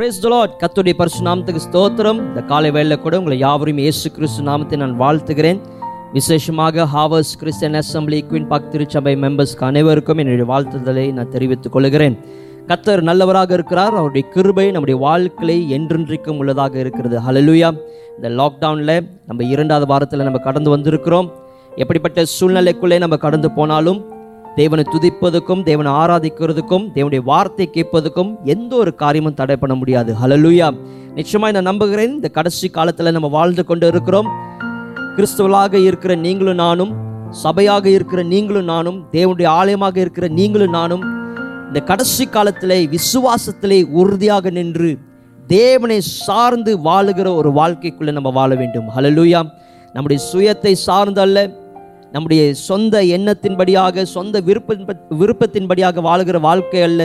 Brace தலாட் கத்துடைய பரிசு நாமத்துக்கு ஸ்தோத்திரம். இந்த காலை வேலையில் கூட உங்களை யாவரும் இயேசு கிறிஸ்து நாமத்தை நான் வாழ்த்துகிறேன். விசேஷமாக ஹாவர்ஸ் கிறிஸ்டியன் அசம்பிளி குயின் பாக் திருச்சபை மெம்பர்ஸ்க்கு அனைவருக்கும் என்னுடைய வாழ்த்துதலை நான் தெரிவித்துக் கொள்கிறேன். கத்தர் நல்லவராக இருக்கிறார். அவருடைய கிருபை நம்முடைய வாழ்க்கையை என்றென்றைக்கும் உள்ளதாக இருக்கிறது. ஹலலுயா இந்த லாக்டவுனில் நம்ம இரண்டாவது வாரத்தில் நம்ம கடந்து வந்திருக்கிறோம். எப்படிப்பட்ட சூழ்நிலைக்குள்ளே நம்ம கடந்து போனாலும் தேவனை துதிப்பதுக்கும் தேவனை ஆராதிக்கிறதுக்கும் தேவனுடைய வார்த்தை கேட்பதுக்கும் எந்த ஒரு காரியமும் தடை பண்ண முடியாது. ஹலலுயா நிச்சயமாக நான் நம்புகிறேன் இந்த கடைசி காலத்தில் நம்ம வாழ்ந்து கொண்டு இருக்கிறோம். கிறிஸ்துவலாக இருக்கிற நீங்களும் நானும் சபையாக இருக்கிற நீங்களும் நானும் தேவனுடைய ஆலயமாக இருக்கிற நீங்களும் நானும் இந்த கடைசி காலத்திலே விசுவாசத்திலே உறுதியாக நின்று தேவனை சார்ந்து வாழுகிற ஒரு வாழ்க்கைக்குள்ளே நம்ம வாழ வேண்டும். ஹலலூயா நம்முடைய சுயத்தை சார்ந்தல்ல நம்முடைய சொந்த எண்ணத்தின்படியாக சொந்த விருப்ப விருப்பத்தின்படியாக வாழுகிற வாழ்க்கை அல்ல.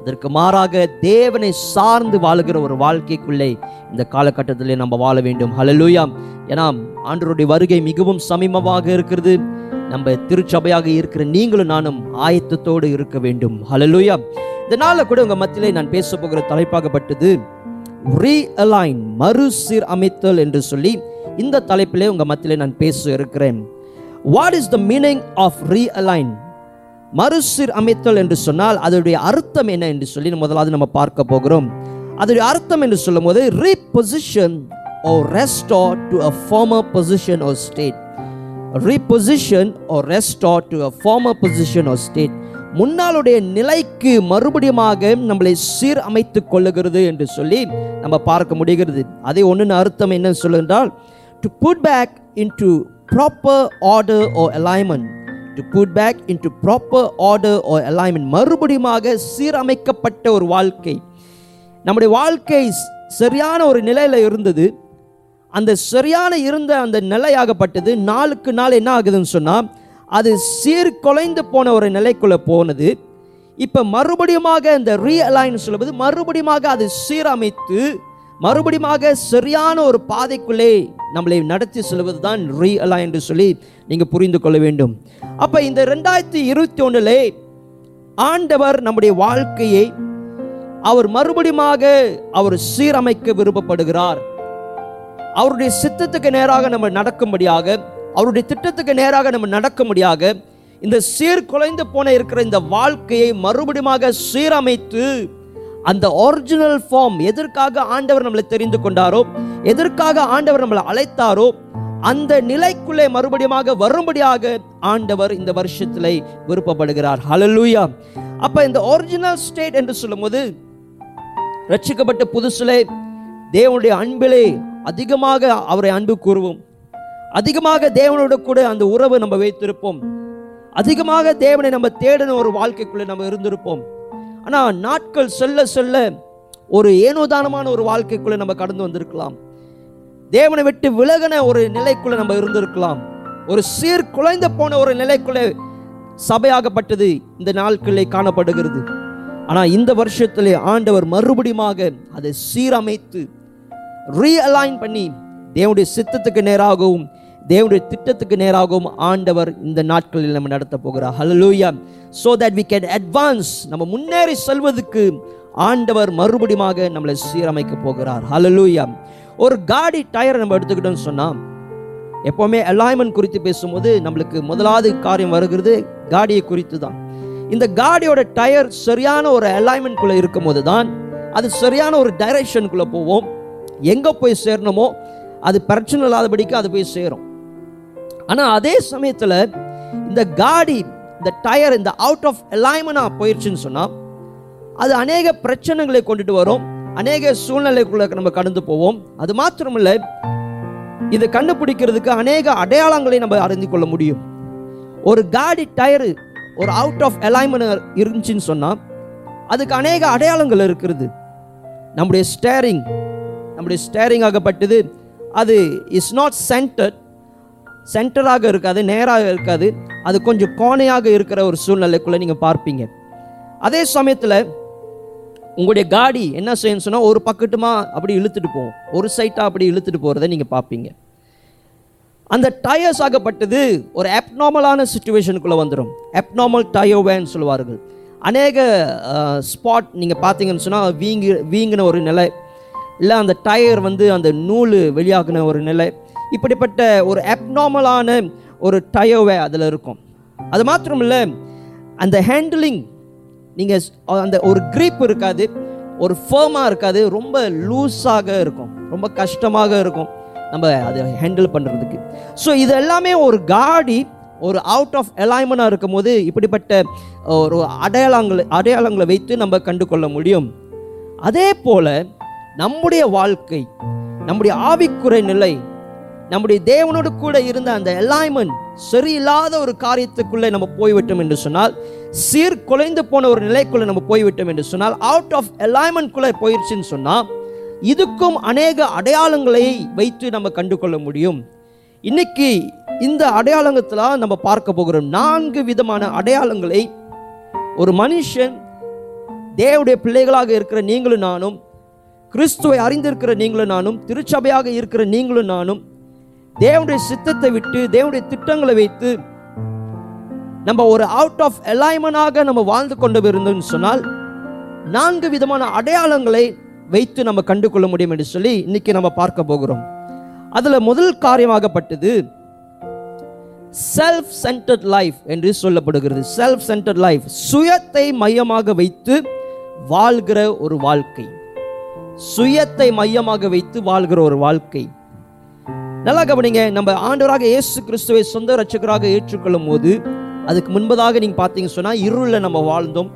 அதற்கு மாறாக தேவனை சார்ந்து வாழுகிற ஒரு வாழ்க்கைக்குள்ளே இந்த காலகட்டத்திலே நம்ம வாழ வேண்டும். ஹலலூயா ஏன்னா ஆண்டருடைய வருகை மிகவும் சமீபமாக இருக்கிறது. நம்ம திருச்சபையாக இருக்கிற நீங்களும் நானும் ஆயத்தத்தோடு இருக்க வேண்டும். ஹலலூயா இந்த நாளில் கூட உங்க மத்தியிலே நான் பேச போகிற தலைப்பாகப்பட்டது ரீஅலைன் மறுசீர் அமைத்தல் என்று சொல்லி இந்த தலைப்பிலே உங்க மத்தியிலே நான் பேச இருக்கிறேன். What is the meaning of realign மறுசீர் அமைத்தல் என்று சொன்னால் அதனுடைய அர்த்தம் என்ன என்று சொல்லி முதலாவது நம்ம பார்க்க போகிறோம். அதனுடைய அர்த்தம் என்று சொல்லும்போது reposition or restore to a former position or state reposition or restore to a former position or state முன்னாளுடைய நிலைக்கு மறுபடியுமாக நம்மளை சீர் அமைத்து கொள்ளுகிறது என்று சொல்லி நம்ம பார்க்க முடிகிறது. அதே ஒன்றுன்னு அர்த்தம் என்ன சொல்லுகின்றால் to put back into proper order or alignment to put back in proper order or alignment மறுபடியுமாக சீரமைக்கப்பட்ட ஒரு வாழ்க்கை. நம்முடைய வாழ்க்கை சரியான ஒரு நிலையில் இருந்தது. அந்த சரியான இருந்த அந்த நிலையாகப்பட்டது. நாளுக்கு நாள் என்ன ஆகுதுன்னு சொன்னால் அது சீர்குலைந்து போன ஒரு நிலைக்குள்ளே போனது. இப்போ மறுபடியுமாக இந்த ரீஅலைன் சொல்லுவது மறுபடியுமாக அது சீரமைத்து மறுபடியுமாக சரியான ஒரு பாதைக்குள்ளே நம்மளை நடத்தி செல்வது தான் ரீஅலா என்று சொல்லி நீங்கள் புரிந்து கொள்ள வேண்டும். அப்போ இந்த ரெண்டாயிரத்தி இருபத்தி ஒன்றிலே ஆண்டவர் நம்முடைய வாழ்க்கையை அவர் மறுபடியுமாக அவர் சீரமைக்க விருப்பப்படுகிறார். அவருடைய சித்தத்துக்கு நேராக நம்ம நடக்கும்படியாக அவருடைய திட்டத்துக்கு நேராக நம்ம நடக்கும்படியாக இந்த சீர்குலைந்து போன இருக்கிற இந்த வாழ்க்கையை மறுபடியுமாக சீரமைத்து அந்த ஒரிஜினல் ஃபார்ம் எதற்காக ஆண்டவர் நம்மளை தெரிந்து கொண்டாரோ எதற்காக ஆண்டவர் நம்மளை அழைத்தாரோ அந்த நிலைக்குள்ளே மறுபடியுமாக வரும்படியாக ஆண்டவர் இந்த வருஷத்தில் விருப்பப்படுகிறார். ஹலலூயா அப்ப இந்த ஒரிஜினல் ஸ்டேட் என்று சொல்லும்போது ரட்சிக்கப்பட்ட புதுசிலே தேவனுடைய அன்பிலே அதிகமாக அவரை அன்பு கூறுவோம். அதிகமாக தேவனோட கூட அந்த உறவை நம்ம வைத்திருப்போம். அதிகமாக தேவனை நம்ம தேடின ஒரு வாழ்க்கைக்குள்ளே நம்ம இருந்திருப்போம். ஆனால் நாட்கள் செல்ல செல்ல ஒரு ஏனோதானமான ஒரு வாழ்க்கைக்குள்ளே நம்ம கடந்து வந்திருக்கலாம். தேவனை விட்டு விலகின ஒரு நிலைக்குள்ளே நம்ம இருந்திருக்கலாம். ஒரு சீர் குலைந்து போன ஒரு நிலைக்குள்ளே சபையாகப்பட்டது இந்த நாட்களிலே காணப்படுகிறது. ஆனால் இந்த வருஷத்திலே ஆண்டவர் மறுபடியுமாக அதை சீரமைத்து ரீஅலைன் பண்ணி தேவனுடைய சித்தத்துக்கு நேராகவும் தேவனுடைய திட்டத்துக்கு நேராகவும் ஆண்டவர் இந்த நாட்களில் நம்ம நடத்த போகிறார். Hallelujah so that we can advance நம்ம முன்னேறி செல்வதற்கு ஆண்டவர் மறுபடியுமாக நம்மளை சீரமைக்க போகிறார். ஹலலூயா ஒரு காடி டயரை நம்ம எடுத்துக்கிட்டோம்னு சொன்னால் எப்போவுமே அலாய்மெண்ட் குறித்து பேசும்போது நம்மளுக்கு முதலாவது காரியம் வருகிறது காடியை குறித்து தான் இந்த காடியோட டயர் சரியான ஒரு அலைன்மெண்ட்குள்ளே இருக்கும்போது தான் அது சரியான ஒரு டைரக்ஷனுக்குள்ளே போவோம். எங்கே போய் சேரணுமோ அது பிரச்சனை இல்லாதபடிக்கு அது போய் சேரும். ஆனால் அதே சமயத்தில் இந்த காடி இந்த டயர் இந்த அவுட் ஆஃப் அலைன்மெண்டாக போயிடுச்சுன்னு சொன்னால் அது அநேக பிரச்சனைகளை கொண்டுட்டு வரும். அநேக சூழ்நிலைக்குள்ள நம்ம கடந்து போவோம். அது மாத்திரமில்லை இதை கண்டுபிடிக்கிறதுக்கு அநேக அடையாளங்களை நம்ம அறிந்து கொள்ள முடியும். ஒரு காடி டயரு ஒரு அவுட் ஆஃப் அலைன்மெண்ட் இருந்துச்சுன்னு சொன்னால் அதுக்கு அநேக அடையாளங்கள் இருக்கிறது. நம்முடைய ஸ்டேரிங் நம்முடைய ஸ்டேரிங் ஆகப்பட்டது. அது இஸ் நாட் சென்டர்ட் சென்டராக இருக்காது நேராக இருக்காது. அது கொஞ்சம் கோணையாக இருக்கிற ஒரு சூழ்நிலைக்குள்ளே நீங்கள் பார்ப்பீங்க. அதே சமயத்தில் உங்களுடைய காடி என்ன செய்யணும்னு சொன்னால் ஒரு பக்கட்டுமா அப்படி இழுத்துட்டு போவோம் ஒரு சைட்டாக அப்படி இழுத்துட்டு போகிறத நீங்கள் பார்ப்பீங்க. அந்த டயர்ஸ் ஆகப்பட்டது ஒரு அப்நார்மலான சுச்சுவேஷனுக்குள்ளே வந்துடும் அப்நார்மல் டயோவேன்னு சொல்லுவார்கள். அநேக ஸ்பாட் நீங்கள் பார்த்தீங்கன்னு சொன்னால் வீங்கி வீங்கின ஒரு நிலை. இல்லை அந்த டயர் வந்து அந்த நூல் வெளியாகின ஒரு நிலை. இப்படிப்பட்ட ஒரு அப்நார்மலான ஒரு டயோவே அதில் இருக்கும். அது மாத்திரம் இல்லை அந்த ஹேண்டிலிங் நீங்கள் அந்த ஒரு க்ரீப் இருக்காது ஒரு ஃபேமாக இருக்காது ரொம்ப லூஸாக இருக்கும் ரொம்ப கஷ்டமாக இருக்கும் நம்ம அதை ஹேண்டில் பண்ணுறதுக்கு ஸோ இது எல்லாமே ஒரு காடி ஒரு அவுட் ஆஃப் அலைன்மெண்டாக இருக்கும்போது இப்படிப்பட்ட ஒரு அடையாளங்களை அடையாளங்களை வைத்து நம்ம கண்டு கொள்ள முடியும். அதே போல் நம்முடைய வாழ்க்கை நம்முடைய ஆவிக்குறை நிலை நம்முடைய தேவனோடு கூட இருந்த அந்த அலைன்மெண்ட் சரியில்லாத ஒரு காரியத்துக்குள்ளே நம்ம போய்விட்டோம் என்று சொன்னால் சீர் குலைந்து போன ஒரு நிலைக்குள்ளே நம்ம போய்விட்டோம் என்று சொன்னால் அவுட் ஆஃப் அலைன்மெண்ட்குள்ளே போயிடுச்சுன்னு சொன்னால் இதுக்கும் அநேக அடையாளங்களை வைத்து நம்ம கண்டு கொள்ள முடியும். இன்னைக்கு இந்த அடையாளங்கத்தில் நம்ம பார்க்க போகிறோம். நான்கு விதமான அடையாளங்களை ஒரு மனுஷன் தேவடைய பிள்ளைகளாக இருக்கிற நீங்களும் நானும் கிறிஸ்துவை அறிந்திருக்கிற நீங்களும் நானும் திருச்சபையாக இருக்கிற நீங்களும் நானும் தேவனுடைய சித்தத்தை விட்டு தேவனுடைய திட்டங்களை வைத்து நம்ம ஒரு அவுட் ஆஃப் எலைமனாக நம்ம வாழ்ந்து கொண்டு இருந்தோம்னு சொன்னால் நான்கு விதமான அடையாளங்களை வைத்து நம்ம கண்டு கொள்ள முடியும் என்று சொல்லி இன்னைக்கு நம்ம பார்க்க போகிறோம். அதில் முதல் காரியமாகப்பட்டது செல்ஃப் சென்டர்ட் லைஃப் என்று சொல்லப்படுகிறது. செல்ஃப் சென்டர்ட் லைஃப் சுயத்தை மையமாக வைத்து வாழ்கிற ஒரு வாழ்க்கை. சுயத்தை மையமாக வைத்து வாழ்கிற ஒரு வாழ்க்கை. நல்லா கவனிங்க நம்ம ஆண்டவராக இயேசு கிறிஸ்துவை சொந்த ரட்சகராக ஏற்றுக்கொள்ளும் போது அதுக்கு முன்பதாக நீங்கள் பார்த்தீங்க சொன்னால் இருள நம்ம வாழ்ந்தோம்.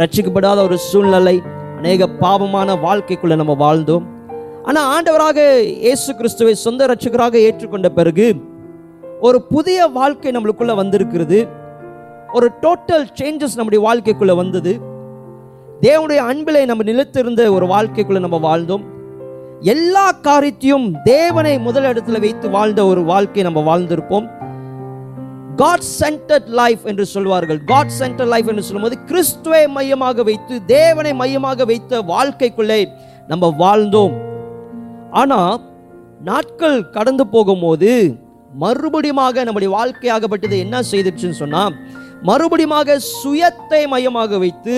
ரட்சிக்கப்படாத ஒரு சூழ்நிலை அநேக பாவமான வாழ்க்கைக்குள்ள நம்ம வாழ்ந்தோம். ஆனால் ஆண்டவராக இயேசு கிறிஸ்துவை சொந்த ரட்சகராக ஏற்றுக்கொண்ட பிறகு ஒரு புதிய வாழ்க்கை நம்மளுக்குள்ளே வந்திருக்கிறது. ஒரு டோட்டல் சேஞ்சஸ் நம்முடைய வாழ்க்கைக்குள்ளே வந்தது. தேவனுடைய அன்பிலே நம்ம நிலைத்திருந்த ஒரு வாழ்க்கைக்குள்ளே நம்ம வாழ்ந்தோம். எல்லா காரியத்தையும் தேவனை முதலிடத்தில் வைத்து வாழ்ந்த ஒரு வாழ்க்கை நம்ம வாழ்ந்திருப்போம். காட் சென்டர்ட் லைஃப் என்று சொல்வார்கள். காட் சென்டர் லைஃப் என்று சொல்லும்போது கிறிஸ்துவை மையமாக வைத்து தேவனை மையமாக வைத்த வாழ்க்கைக்குள்ளே நம்ம வாழ்ந்தோம். ஆனா நாட்கள் கடந்து போகும்போது மறுபடியுமாக நம்முடைய வாழ்க்கையாகப்பட்டது என்ன செய்துச்சுன்னு சொன்னா மறுபடியுமாக சுயத்தை மையமாக வைத்து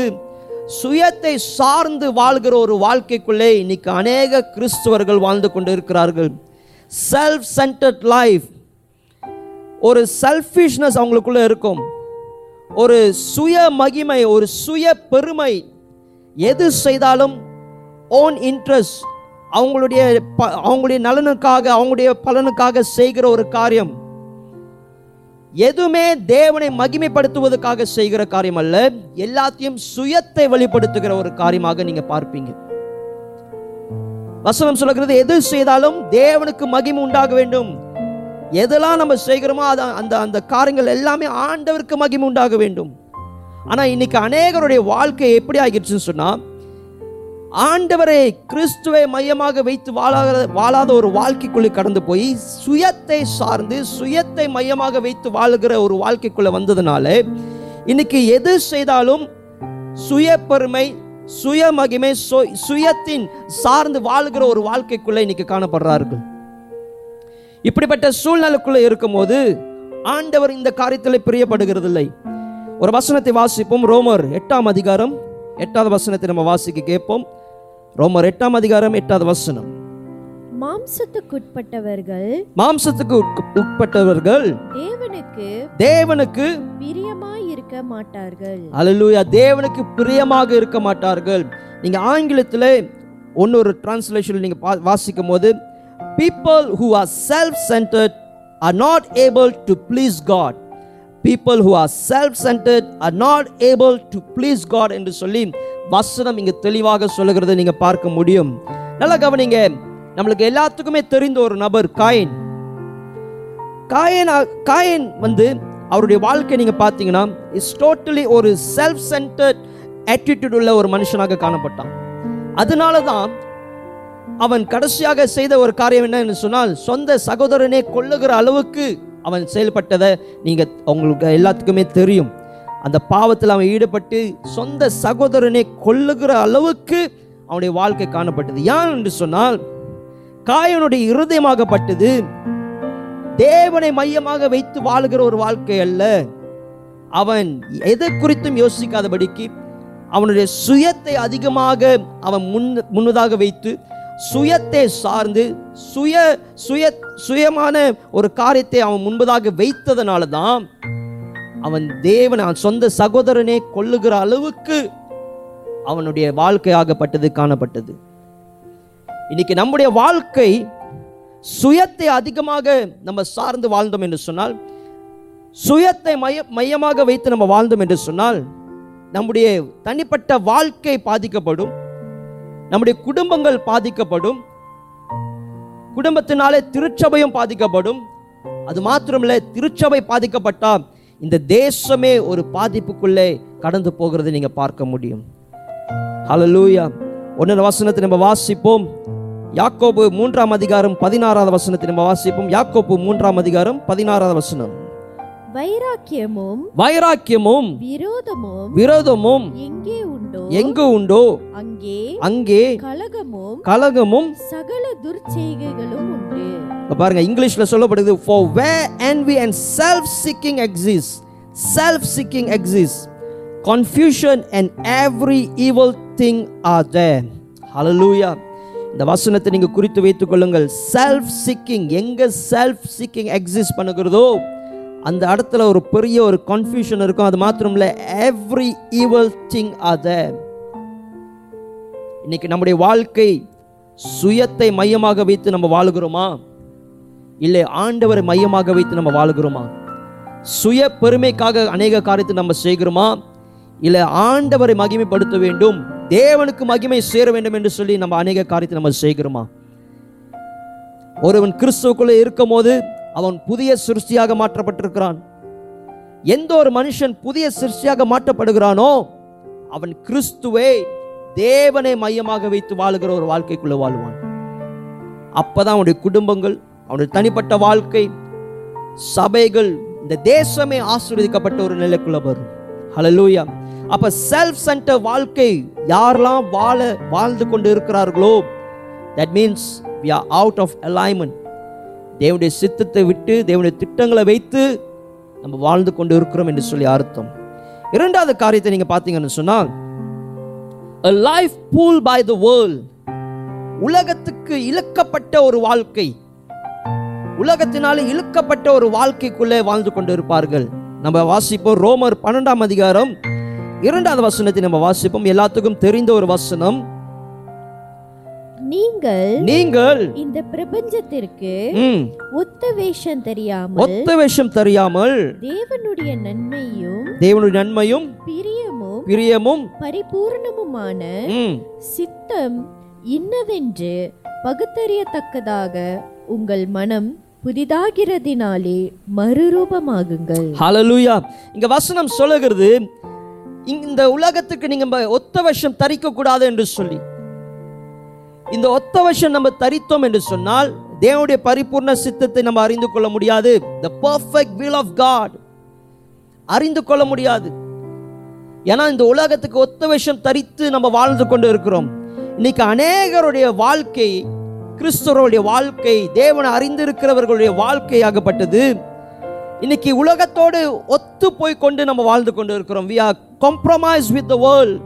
சுயத்தை சார்ந்து வாழ்கிற ஒரு வாழ்க்கைக்குள்ளே இன்னைக்கு அநேக கிறிஸ்துவர்கள் வாழ்ந்து கொண்டு இருக்கிறார்கள் செல்ஃப் சென்டர்ட் லைஃப் ஒரு செல்ஃபிஷ்னஸ் அவங்களுக்குள்ள இருக்கும். ஒரு சுய மகிமை ஒரு சுய பெருமை. எது செய்தாலும் ஓன் இன்ட்ரெஸ்ட் அவங்களுடைய ப- அவங்களுடைய நலனுக்காக அவங்களுடைய பலனுக்காக செய்கிற ஒரு காரியம். எதுவுமே தேவனை மகிமைப்படுத்துவதற்காக செய்கிற காரியம் அல்ல எல்லாத்தையும் சுயத்தை வெளிப்படுத்துகிற ஒரு காரியமாக நீங்க பார்ப்பீங்க. வசனம் சொல்லுகிறது எது செய்தாலும் தேவனுக்கு மகிமை உண்டாக வேண்டும். எதெல்லாம் நம்ம செய்கிறோமோ அது அந்த அந்த காரியங்கள் எல்லாமே ஆண்டவருக்கு மகிமை உண்டாக வேண்டும். ஆனா இன்னைக்கு அநேகருடைய வாழ்க்கை எப்படி ஆகிடுச்சுன்னு சொன்னா ஆண்டவரை கிறிஸ்துவை மையமாக வைத்து வாழாத வாழாத ஒரு வாழ்க்கைக்குள்ளே கடந்து போய் சுயத்தை சார்ந்து சுயத்தை மையமாக வைத்து வாழுகிற ஒரு வாழ்க்கைக்குள்ள வந்ததுனால இன்னைக்கு எது செய்தாலும் சுய பெருமை சுய மகிமை சு- சுயத்தின் சார்ந்து வாழுகிற ஒரு வாழ்க்கைக்குள்ளே இன்னைக்கு காணப்படுறார்கள். இப்படிப்பட்ட சூழ்நிலைக்குள்ள இருக்கும்போது ஆண்டவர் இந்த காரியத்தில் பிரியப்படுகிறதில்லை. ஒரு வசனத்தை வாசிப்போம். ரோமர் எட்டாம் அதிகாரம் எட்டாவது வசனத்தை நம்ம வாசிக்க கேட்போம். ரோமர் எட்டாம் அதிகாரம் எட்டாவது வசனம். மாம்சத்துக்கு உட்க- உட்பட்டவர்கள் தேவனுக்கு தேவனுக்கு பிரியமாயிருக்க மாட்டார்கள் அல்லேலூயா தேவனுக்கு பிரியமாக இருக்க மாட்டார்கள் நீங்க ஆங்கிலத்தில் இன்னொரு டிரான்ஸ்லேஷன் நீங்க வாசிக்கும் போது people who are self centered are not able to please god. people who are self centered are not able to please god என்று சொல்லி வசனம் இங்கே தெளிவாக சொல்லுகிறத நீங்கள் பார்க்க முடியும். நல்லா கவனிங்க நம்மளுக்கு எல்லாத்துக்குமே தெரிந்த ஒரு நபர் காயின். காயன் காயன் வந்து அவருடைய வாழ்க்கை நீங்கள் பார்த்தீங்கன்னா இஸ் டோட்டலி ஒரு செல்ஃப் சென்டர்ட் ஆட்டிடியூட் உள்ள ஒரு மனுஷனாக காணப்பட்டான். அதனால தான் அவன் கடைசியாக செய்த ஒரு காரியம் என்னன்னு சொன்னால் சொந்த சகோதரனே கொல்லுகிற அளவுக்கு அவன் செயல்பட்டதை நீங்கள் உங்களுக்கு எல்லாத்துக்குமே தெரியும். அந்த பாவத்தில் அவன் ஈடுபட்டு சொந்த சகோதரனை கொல்லுகிற அளவுக்கு அவனுடைய வாழ்க்கை காணப்பட்டது. ஏன் என்று சொன்னால் காயனுடைய இருதயமாகப்பட்டது. தேவனை மையமாக வைத்து வாழுகிற ஒரு வாழ்க்கை அல்ல. அவன் எதை குறித்தும் யோசிக்காதபடிக்கு அவனுடைய சுயத்தை அதிகமாக அவன் முன் முன்னதாக வைத்து சுயத்தை சார்ந்து சுய சுய சுயமான ஒரு காரியத்தை அவன் முன்பதாக வைத்ததனால தான் அவன் தேவன் அவன் சொந்த சகோதரனே கொள்ளுகிற அளவுக்கு அவனுடைய வாழ்க்கையாகப்பட்டது காணப்பட்டது. இன்னைக்கு நம்முடைய வாழ்க்கை சுயத்தை அதிகமாக நம்ம சார்ந்து வாழ்ந்தோம் என்று சொன்னால் சுயத்தை மைய மையமாக வைத்து நம்ம வாழ்ந்தோம் என்று சொன்னால் நம்முடைய தனிப்பட்ட வாழ்க்கை பாதிக்கப்படும் நம்முடைய குடும்பங்கள் பாதிக்கப்படும் குடும்பத்தினாலே திருச்சபையும் பாதிக்கப்படும். அது மாத்திரமில்லை திருச்சபை பாதிக்கப்பட்டால் இந்த தேசமே ஒரு பாதிப்புக்குள்ளே கடந்து போகிறதை நீங்க பார்க்க முடியும். ஹalleluya ஒன்றாம் வசனத்தை நம்ம வாசிப்போம். யாக்கோபு மூன்றாம் அதிகாரம் பதினாறாவது வசனத்தை நம்ம வாசிப்போம். யாக்கோபு மூன்றாம் அதிகாரம் பதினாறாவது வசனம். வைராக்கியமும் வைராக்கியமும் விரோதமும் விரோதமும் எங்கே உண்டோ எங்கு உண்டோ அங்கே அங்கே கலகமும் கலகமும் சகல துர்ச்செய்கைகளும் உண்டு. பாருங்க இங்கிலீஷில் சொல்லப்படுது for where we and self seeking exists self seeking exists confusion and every evil thing are there. Hallelujah இந்த வசனத்தை நீங்கள் குறித்து வைத்துக் கொள்ளுங்கள். செல்ஃப் சிக்கிங் எங்கே செல்ஃப் சிக்கிங் எக்ஸிஸ்ட் பண்ணுகிறதோ அந்த இடத்துல ஒரு பெரிய ஒரு கன்ஃபியூஷன் இருக்கும். அது மாத்திரம் இல்லை every evil thing are there. இன்னைக்கு நம்முடைய வாழ்க்கை சுயத்தை மையமாக வைத்து நம்ம வாழுகிறோமா? இல்லை ஆண்டவரை மையமாக வைத்து நம்ம வாழுகிறோமா? சுய பெருமைக்காக அநேக காரியத்தை நம்ம செய்கிறோமா? இல்லை ஆண்டவரை மகிமைப்படுத்த வேண்டும் தேவனுக்கு மகிமை சேர வேண்டும் என்று சொல்லி நம்ம அநேக காரியத்தை நம்ம செய்கிறோமா? ஒருவன் கிறிஸ்துவுக்குள்ளே இருக்கும் போது அவன் புதிய சிருஷ்டியாக மாற்றப்பட்டிருக்கிறான். எந்த ஒரு மனுஷன் புதிய சிருஷ்டியாக மாற்றப்படுகிறானோ அவன் கிறிஸ்துவை தேவனை மையமாக வைத்து வாழுகிற ஒரு வாழ்க்கைக்குள்ள வாழ்வான். அப்பதான் அவனுடைய குடும்பங்கள் அவனுடைய தனிப்பட்ட வாழ்க்கை சபைகள் இந்த தேசமே ஆசீர்வதிக்கப்பட்ட ஒரு நிலைக்குள்ள வரும். ஹலலூயா அப்ப செல்ஃப் சென்டர் வாழ்க்கை யாரெல்லாம் வாழ வாழ்ந்து கொண்டு இருக்கிறார்களோ that means we are out of alignment தேவனுடைய சித்தத்தை விட்டு தேவனுடைய திட்டங்களை வைத்து நம்ம வாழ்ந்து கொண்டு இருக்கிறோம் என்று சொல்லி அர்த்தம். இரண்டாவது காரியத்தை நீங்க பார்த்தீங்கன்னு சொன்னால் a life pulled by the world உலகத்துக்கு இழக்கப்பட்ட ஒரு வாழ்க்கை. உலகத்தினாலே இழுக்கப்பட்ட ஒரு வாழ்க்கைக்குள்ளே வாழ்ந்து கொண்டு இருப்பார்கள் நம்ம வாசிப்போம் ரோமர் பன்னெண்டாம் அதிகாரம். இரண்டாவது வசனத்தை நம்ம வாசிப்போம். எல்லாத்துக்கும் தெரிந்த ஒரு வசனம். நீங்கள் நீங்கள் இந்த பிரபஞ்சத்திற்கு ஒத்த வேஷம் தெரியாமல் ஒத்த வேஷம் தெரியாமல் தேவனுடைய நன்மையும் தேவனுடைய நன்மையும் பிரியமும் பிரியமும் பரிபூர்ணமுமான சித்தம் இன்னதென்று பகுத்தறியத்தக்கதாக உங்கள் மனம் புதிதாகிறதினாலே மறுரூபமாகுங்கள். ஹalleluya இங்க வசனம் சொல்லுகிறது இந்த உலகத்துக்கு நீங்க ஒத்த வருஷம் தரிக்க கூடாது என்று சொல்லி. இந்த ஒத்த வருஷம் நம்ம தரித்தோம் என்று சொன்னால் தேவனுடைய பரிபூர்ண சித்தத்தை நம்ம அறிந்து கொள்ள முடியாது. The perfect will of God அறிந்து கொள்ள முடியாது. ஏன்னா இந்த உலகத்துக்கு ஒத்த வேஷம் தரித்து நம்ம வாழ்ந்து கொண்டு இருக்கிறோம். இன்னைக்கு அநேகருடைய வாழ்க்கை கிறிஸ்தவருடைய வாழ்க்கை தேவனை அறிந்திருக்கிறவர்களுடைய வாழ்க்கையாகப்பட்டது. இன்னைக்கு உலகத்தோடு ஒத்து போய் கொண்டு நம்ம வாழ்ந்து கொண்டு இருக்கிறோம் we are compromise with the world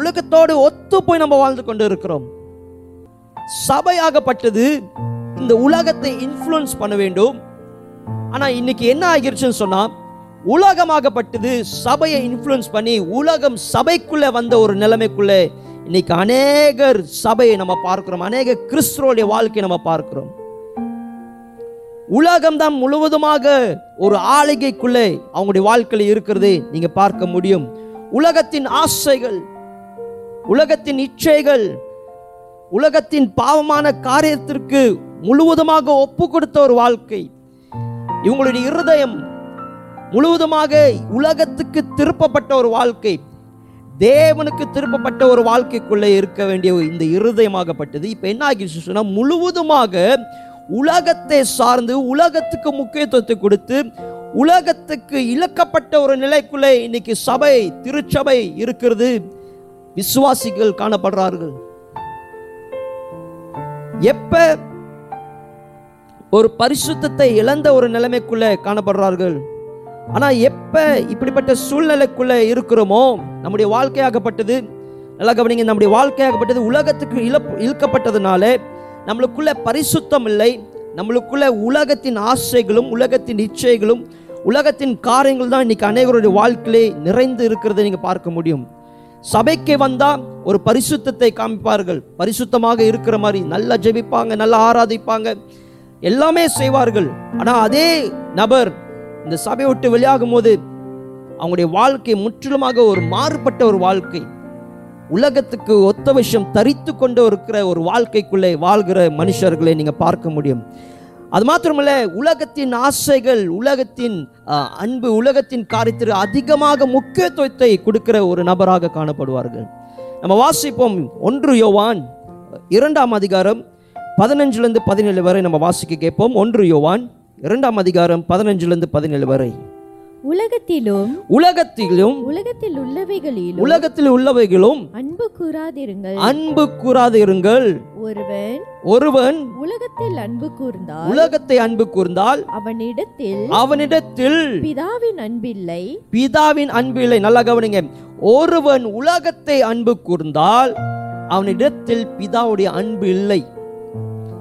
உலகத்தோடு ஒத்து போய் நம்ம வாழ்ந்து கொண்டு இருக்கிறோம் சபையாகப்பட்டது. இந்த உலகத்தை இன்ஃப்ளூயன்ஸ் பண்ண வேண்டும். ஆனால் இன்னைக்கு என்ன ஆகிருச்சுன்னு சொன்னால் உலகமாகப்பட்டது சபையை இன்ஃப்ளூயன்ஸ் பண்ணி உலகம் சபைக்குள்ளே வந்த ஒரு நிலைமைக்குள்ளே இன்னைக்கு அநேகர் சபையை நம்ம பார்க்கிறோம். அநேக கிறிஸ்துவோடைய வாழ்க்கையை நம்ம பார்க்கிறோம். உலகம் தான் முழுவதுமாக ஒரு ஆளிகைக்குள்ளே அவங்களுடைய வாழ்க்கையில் இருக்கிறது நீங்க பார்க்க முடியும். உலகத்தின் ஆசைகள் உலகத்தின் இச்சைகள் உலகத்தின் பாவமான காரியத்திற்கு முழுவதுமாக ஒப்பு கொடுத்த ஒரு வாழ்க்கை. இவங்களுடைய இருதயம் முழுவதுமாக உலகத்துக்கு திருப்பப்பட்ட ஒரு வாழ்க்கை. தேவனுக்கு திருப்பப்பட்ட ஒரு வாழ்க்கைக்குள்ளே இருக்க வேண்டிய இந்த இருதயமாகப்பட்டது. இப்போ என்ன ஆகிடுச்சு சொன்னா முழுவதுமாக உலகத்தை சார்ந்து உலகத்துக்கு முக்கியத்துவத்தை கொடுத்து உலகத்துக்கு இழக்கப்பட்ட ஒரு நிலைக்குள்ளே இன்னைக்கு சபை திருச்சபை இருக்கிறது. விசுவாசிகள் காணப்படுறார்கள். எப்ப ஒரு பரிசுத்தத்தை இழந்த ஒரு நிலைமைக்குள்ளே காணப்படுறார்கள்? ஆனால் எப்போ இப்படிப்பட்ட சூழ்நிலைக்குள்ளே இருக்கிறோமோ நம்முடைய வாழ்க்கையாகப்பட்டது நல்லா கவனிங்க நம்முடைய வாழ்க்கையாகப்பட்டது உலகத்துக்கு இழப்பு இழுக்கப்பட்டதுனால நம்மளுக்குள்ள பரிசுத்தம் இல்லை நம்மளுக்குள்ள உலகத்தின் ஆசைகளும் உலகத்தின் இச்சைகளும் உலகத்தின் காரியங்கள் தான் இன்னைக்கு அநேகருடைய வாழ்க்கையிலே நிறைந்து இருக்கிறதை நீங்கள் பார்க்க முடியும். சபைக்கு வந்தால் ஒரு பரிசுத்தத்தை காமிப்பார்கள். பரிசுத்தமாக இருக்கிற மாதிரி நல்லா ஜெபிப்பாங்க நல்லா ஆராதிப்பாங்க எல்லாமே செய்வார்கள். ஆனால் அதே நபர் இந்த சபையை விட்டு வெளியாகும் போது அவங்களுடைய வாழ்க்கை முற்றிலுமாக ஒரு மாறுபட்ட ஒரு வாழ்க்கை. உலகத்துக்கு ஒத்த விஷயம் தரித்து கொண்டு இருக்கிற ஒரு வாழ்க்கைக்குள்ளே வாழ்கிற மனுஷர்களை நீங்கள் பார்க்க முடியும். அது மாத்திரமல்ல உலகத்தின் ஆசைகள் உலகத்தின் அன்பு உலகத்தின் காரியத்திற்கு அதிகமாக முக்கியத்துவத்தை கொடுக்கிற ஒரு நபராக காணப்படுவார்கள். நம்ம வாசிப்போம் ஒன்று யோவான் இரண்டாம் அதிகாரம் பதினஞ்சுலேருந்து பதினேழு வரை நம்ம வாசிக்க கேட்போம். ஒன்று யோவான் இரண்டாம் அதிகாரம் பதினஞ்சுலேருந்து பதினேழு வரை. உலகத்திலும் உலகத்திலும் உலகத்தில் உள்ளவைகளிலும் உலகத்தில் உள்ளவைகளும் அன்பு கூறாதிருங்கள். அன்பு கூறாது இருங்கள் ஒருவன் ஒருவன் உலகத்தில் அன்பு கூர்ந்தால் உலகத்தை அன்பு கூர்ந்தால் அவனிடத்தில் அவனிடத்தில் பிதாவின் அன்பில்லை. பிதாவின் அன்பு இல்லை நல்லா கவனிங்க. ஒருவன் உலகத்தை அன்பு கூர்ந்தால் அவனிடத்தில் பிதாவுடைய அன்பு இல்லை.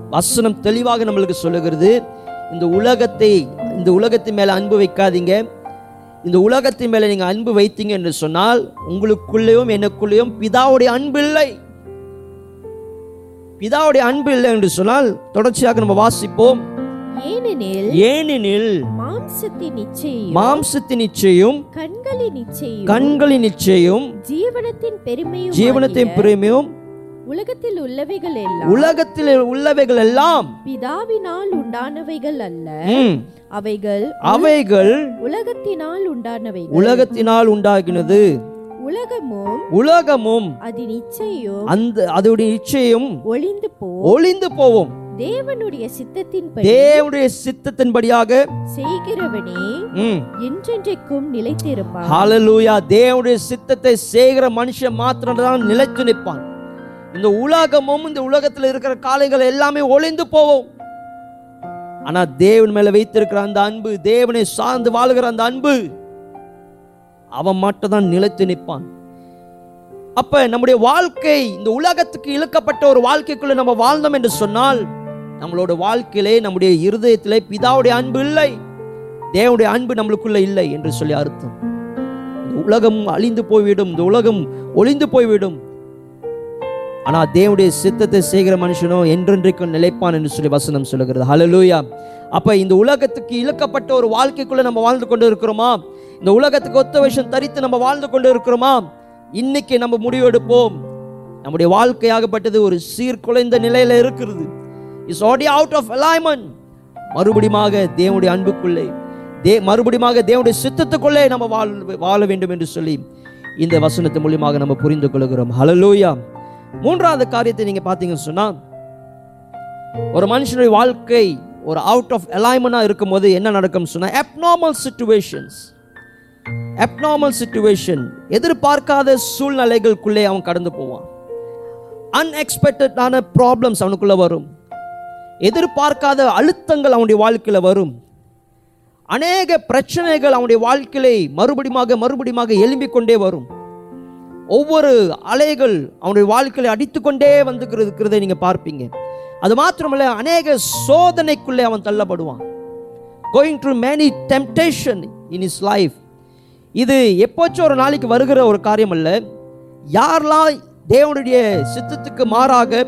வசனம் தெளிவாக நம்மளுக்கு சொல்லுகிறது. இந்த உலகத்தை இந்த உலகத்தின் மேல அன்பு வைக்காதீங்க. இந்த உலகத்தின் மேல நீங்க அன்பு வைத்தீங்க என்று சொன்னால் உங்களுக்குள்ளேயும் எனக்குள்ளேயும் பிதாவுடைய அன்பு இல்லை. பிதாவுடைய அன்பு இல்லை என்று சொன்னால் தொடர்ச்சியாக நம்ம வாசிப்போம். ஏனெனில் ஏனெனில் மாம்சத்தின் நிச்சயம் மாம்சத்தின் நிச்சயம் கண்களின் நிச்சயம் கண்களின் நிச்சயம் ஜீவனத்தின் பெருமையும் ஜீவனத்தின் பிரேமியும் உலகத்தில் உள்ளவைகள் எல்லாம் உலகத்தில் உள்ளவைகள் எல்லாம் பிதாவினால் உண்டானவைகள் அல்ல. அவைகள் அவைகள் உலகத்தினால் உண்டானவைகள். உலகத்தினால் உண்டாகினது. உலகமும் உலகமும் அதன் நிச்சயம் அந்த அதோடைய நிச்சயம் ஒளிந்து போ ஒளிந்து போவோம். தேவனுடைய சித்தத்தின்படி தேவனுடைய சித்தத்தின்படியாக செய்கிறவனே என்றென்றைக்கும் நிலைத்திருப்பான் ஹalleluya தேவனுடைய சித்தத்தை செய்கிற மனுஷன் மாத்திரம் தான் நிலைத்து நிற்பான். இந்த உலகமும் இந்த உலகத்தில் இருக்கிற காலைகள் எல்லாமே ஒளிந்து போவோம். ஆனா தேவன் மேல வைத்திருக்கிற அந்த அன்பு தேவனை சார்ந்து வாழுகிற அந்த அன்பு அவன் மட்டும் தான் நிலைத்து நிற்பான். அப்ப நம்முடைய வாழ்க்கை இந்த உலகத்துக்கு இழுக்கப்பட்ட ஒரு வாழ்க்கைக்குள்ள நம்ம வாழ்ந்தோம் என்று சொன்னால் நம்மளோட வாழ்க்கையிலே நம்முடைய இருதயத்திலே பிதாவுடைய அன்பு இல்லை தேவனுடைய அன்பு நம்மளுக்குள்ள இல்லை என்று சொல்லி அர்த்தம். இந்த உலகம் அழிந்து போய்விடும் இந்த உலகம் ஒளிந்து போய்விடும். ஆனால் தேவனுடைய சித்தத்தை செய்கிற மனுஷனோ என்றென்றைக்கும் நிலைப்பான் என்று சொல்லி வசனம் சொல்லுகிறது. ஹலலூயா அப்போ இந்த உலகத்துக்கு இழுக்கப்பட்ட ஒரு வாழ்க்கைக்குள்ளே நம்ம வாழ்ந்து கொண்டு இருக்கிறோமா? இந்த உலகத்துக்கு ஒத்த விஷயம் தரித்து நம்ம வாழ்ந்து கொண்டு இருக்கிறோமா? இன்னைக்கு நம்ம முடிவெடுப்போம். நம்முடைய வாழ்க்கையாகப்பட்டது ஒரு சீர்குலைந்த நிலையில் இருக்கிறது. Is Aadi out of alignment மறுபடியுமாக தேவனுடைய அன்புக்குள்ளே தே மறுபடியுமாக தேவனுடைய சித்தத்துக்குள்ளே நம்ம வாழ வாழ வேண்டும் என்று சொல்லி இந்த வசனத்தின் மூலியமாக நம்ம புரிந்து கொள்கிறோம். ஹலலூயா மூன்றாவது காரியத்தை நீங்க பார்த்தீங்கன்னு சொன்னா ஒரு மனுஷனுடைய வாழ்க்கை ஒரு அவுட் ஆஃப் அலைன்மெண்டா இருக்கும்போது என்ன நடக்கும் சொன்னா அப்நார்மல் சுச்சுவேஷன்ஸ் அப்நார்மல் சுச்சுவேஷன் எதிர்பார்க்காத சூழ்நிலைகளுக்குள்ளே அவன் கடந்து போவான். அன்எக்ஸ்பெக்டடான ப்ராப்ளம்ஸ் அவனுக்குள்ள வரும். எதிர்பார்க்காத அழுத்தங்கள் அவனுடைய வாழ்க்கையில் வரும். அநேக பிரச்சனைகள் அவனுடைய வாழ்க்கையிலே மறுபடியுமாக மறுபடியுமாக எழும்பிக் கொண்டே வரும். ஒவ்வொரு அலைகள் அவனுடைய வாழ்க்கையில் அடித்துக்கொண்டே வந்து இருக்கிறதை நீங்கள் பார்ப்பீங்க. அது மாத்திரமல்ல அநேக சோதனைக்குள்ளே அவன் தள்ளப்படுவான். Going to many temptation in his life இது எப்போச்சும் ஒரு நாளைக்கு வருகிற ஒரு காரியம் அல்ல யாரெல்லாம் தேவனுடைய சித்தத்துக்கு மாறாக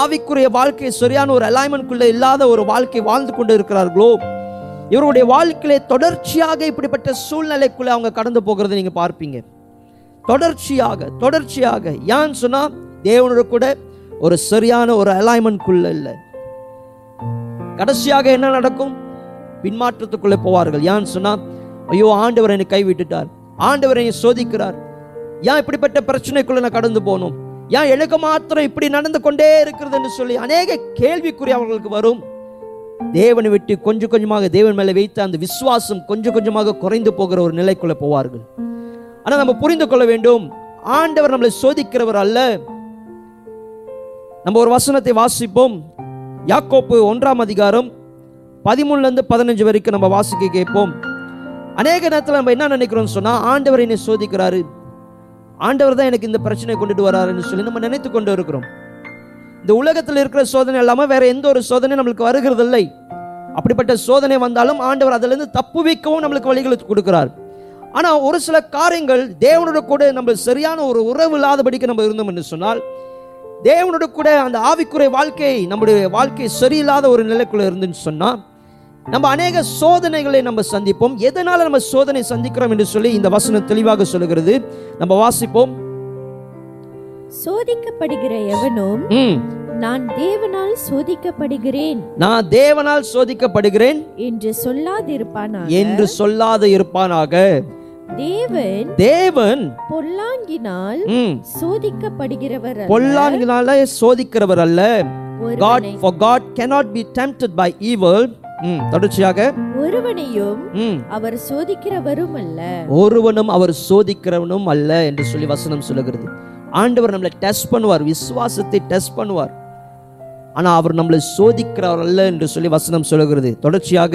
ஆவிக்குரிய வாழ்க்கை சரியான ஒரு அலைன்மெண்ட்குள்ளே இல்லாத ஒரு வாழ்க்கை வாழ்ந்து கொண்டு இருக்கிறார்களோ இவருடைய வாழ்க்கையிலே தொடர்ச்சியாக இப்படிப்பட்ட சூழ்நிலைக்குள்ளே அவங்க கடந்து போகிறதை நீங்கள் பார்ப்பீங்க. தொடர்ச்சியாக தொடர்ச்சியாக. ஏன்னு சொன்னா தேவனோட கூட ஒரு சரியான ஒரு அலைன்மெண்ட்குள்ள இல்லை. கடைசியாக என்ன நடக்கும்? பின்மாற்றத்துக்குள்ளே போவார்கள். ஏன்னு சொன்னா ஐயோ ஆண்டவர் என்னை கைவிட்டுட்டார். ஆண்டவர் என்னை சோதிக்கிறார். ஏன் இப்படிப்பட்ட பிரச்சனைக்குள்ள நான் கடந்து போகணும் ஏன் எனக்கு மாத்திரம் இப்படி நடந்து கொண்டே இருக்கிறது என்று சொல்லி அநேக கேள்விக்குறி அவர்களுக்கு வரும். தேவனை விட்டு கொஞ்சம் கொஞ்சமாக தேவன் மேலே வைத்த அந்த விசுவாசம் கொஞ்சம் கொஞ்சமாக குறைந்து போகிற ஒரு நிலைக்குள்ள போவார்கள். ஆனா நம்ம புரிந்து கொள்ள வேண்டும். ஆண்டவர் நம்மளை சோதிக்கிறவர் அல்ல. நம்ம ஒரு வசனத்தை வாசிப்போம். யாக்கோப்பு ஒன்றாம் அதிகாரம் பதிமூணுல இருந்து பதினஞ்சு வரைக்கும் நம்ம வாசிக்க கேட்போம். அநேக நேரத்தில் நம்ம என்ன நினைக்கிறோம்னு சொன்னா ஆண்டவர் என்னை சோதிக்கிறாரு. ஆண்டவர் தான் எனக்கு இந்த பிரச்சனை கொண்டுட்டு வராருன்னு சொல்லி நம்ம நினைத்து கொண்டு இருக்கிறோம். இந்த உலகத்தில் இருக்கிற சோதனை இல்லாமல் வேற எந்த ஒரு சோதனை நம்மளுக்கு வருகிறது இல்லை அப்படிப்பட்ட சோதனை வந்தாலும் ஆண்டவர் அதிலிருந்து தப்புவிக்கவும் நம்மளுக்கு வழிகளை கொடுக்கிறார். ஆனா ஒரு சில காரியங்கள் தேவனோட கூட நம்ம சரியான ஒரு உறவு இல்லாதபடிக்கு நம்ம இருந்தோம் என்று சொன்னால் தேவனோட கூட அந்த ஆவிக்குறை வாழ்க்கை நம்முடைய வாழ்க்கை சரியில்லாத ஒரு நிலைக்குள்ள இருந்துன்னு சொன்னா நம்ம அநேக சோதனைகளை நம்ம சந்திப்போம். எதனால நம்ம சோதனை சந்திக்கிறோம் என்று சொல்லி இந்த வசனம் தெளிவாக சொல்லுகிறது. நம்ம வாசிப்போம். சோதிக்கப்படுகிற எவனும் நான் தேவனால் சோதிக்கப்படுகிறேன். நான் தேவனால் சோதிக்கப்படுகிறேன். என்று சொல்லாதிருப்பானாக. என்று சொல்லாத இருப்பானாக. தேவன் தேவன் பொல்லாங்கினால் சோதிக்கப்படுகிறவர். பொல்லாங்கினால சோதிக்கிறவர் அல்ல. God for God cannot be tempted by evil. தொடர்ச்சியாக. ஒருவனையும் அவர் சோதிக்கிறவரும் அல்ல. ஒருவனும் அவர் சோதிக்கிறவனும் அல்ல என்று சொல்லி வசனம் சொல்லுகிறது. ஆண்டவர் நம்மளை டெஸ்ட் பண்ணுவார் விசுவாசத்தை டெஸ்ட் பண்ணுவார். ஆனா அவர் நம்மளை சோதிக்கிறவர் அல்ல என்று சொல்லி வசனம் சொல்லுகிறது. தொடர்ச்சியாக.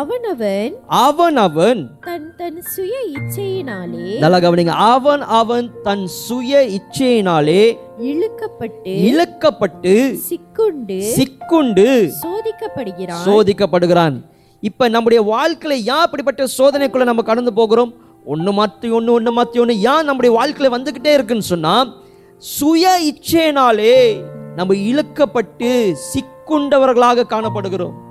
அவனவன் அவன் அவன் தன் தன் சுய இச்சையினாலே நல்லா கவனிங்க. அவன் அவன் தன் சுய இச்சையினாலே இழுக்கப்பட்டு இழுக்கப்பட்டு சிக்குண்டு சிக்குண்டு சோதிக்கப்படுகிறான். சோதிக்கப்படுகிறான். இப்ப நம்முடைய வாழ்க்கையில ஏன் அப்படிப்பட்ட சோதனைக்குள்ள நம்ம கடந்து போகிறோம்? ஒண்ணு மாத்தி ஒண்ணு ஒண்ணு மாத்தி ஒண்ணு. ஏன் நம்முடைய வாழ்க்கையில வந்துகிட்டே இருக்குன்னு சொன்னா சுய இச்சையினாலே நம்ம இழுக்கப்பட்டு சிக்குண்டவர்களாக காணப்படுகிறோம்.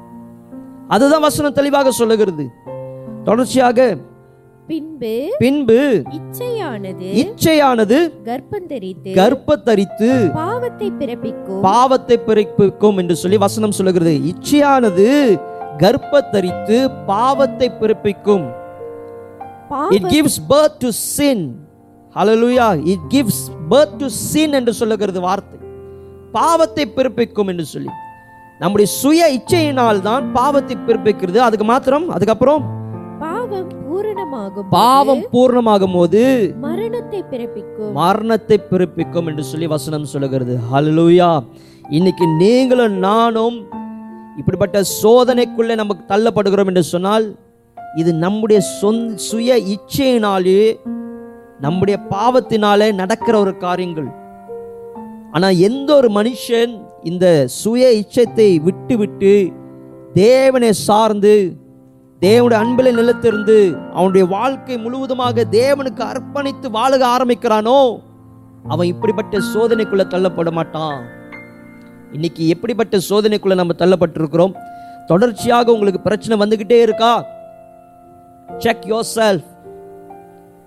அதுதான் வசனம் தெளிவாக சொல்லுகிறது. தொடர்ச்சியாக பின்பு பின்பு இச்சையானது இச்சையானது கர்ப்பந்தரித்து கர்ப்பத்தரித்து பாவத்தை பிறப்பிக்கும். பாவத்தை பிறப்பிக்கும் என்று சொல்லி வசனம் சொல்லுகிறது. இச்சையானது கர்ப்பத்தரித்து பாவத்தை பிறப்பிக்கும். It gives birth to sin. Hallelujah it gives birth to sin என்று சொல்லுகிறது வார்த்தை. பாவத்தை பிறப்பிக்கும் என்று சொல்லி. நம்முடைய சுய இச்சையினால் தான் பாவத்தை பிறப்பிக்கிறது. அதுக்கு மாத்திரம் அதுக்கப்புறம் பாவம் பூரணமாகும் பாவம் பூர்ணமாகும் போது மரணத்தை பிறப்பிக்கும். மரணத்தை பிறப்பிக்கும் என்று சொல்லி வசனம் சொல்லுகிறது. ஹalleluya இன்னைக்கு நீங்களும் நானும் இப்படிப்பட்ட சோதனைக்குள்ளே நமக்கு தள்ளப்படுகிறோம் என்று சொன்னால் இது நம்முடைய சொந்த சுய இச்சையினாலே நம்முடைய பாவத்தினாலே நடக்கிற ஒரு காரியங்கள். ஆனா எந்த ஒரு மனுஷன் இந்த சுய இச்சத்தை விட்டு விட்டு தேவனை சார்ந்து தேவனுடைய அன்பில் நிலத்திருந்து அவனுடைய வாழ்க்கை முழுவதுமாக தேவனுக்கு அர்ப்பணித்து வாழுக ஆரம்பிக்கிறானோ அவன் இப்படிப்பட்ட சோதனைக்குள்ள தள்ளப்பட மாட்டான். இன்னைக்கு எப்படிப்பட்ட சோதனைக்குள்ள நம்ம தள்ளப்பட்டிருக்கிறோம்? தொடர்ச்சியாக உங்களுக்கு பிரச்சனை வந்துகிட்டே இருக்கா? செக் யோர் செல்ஃப்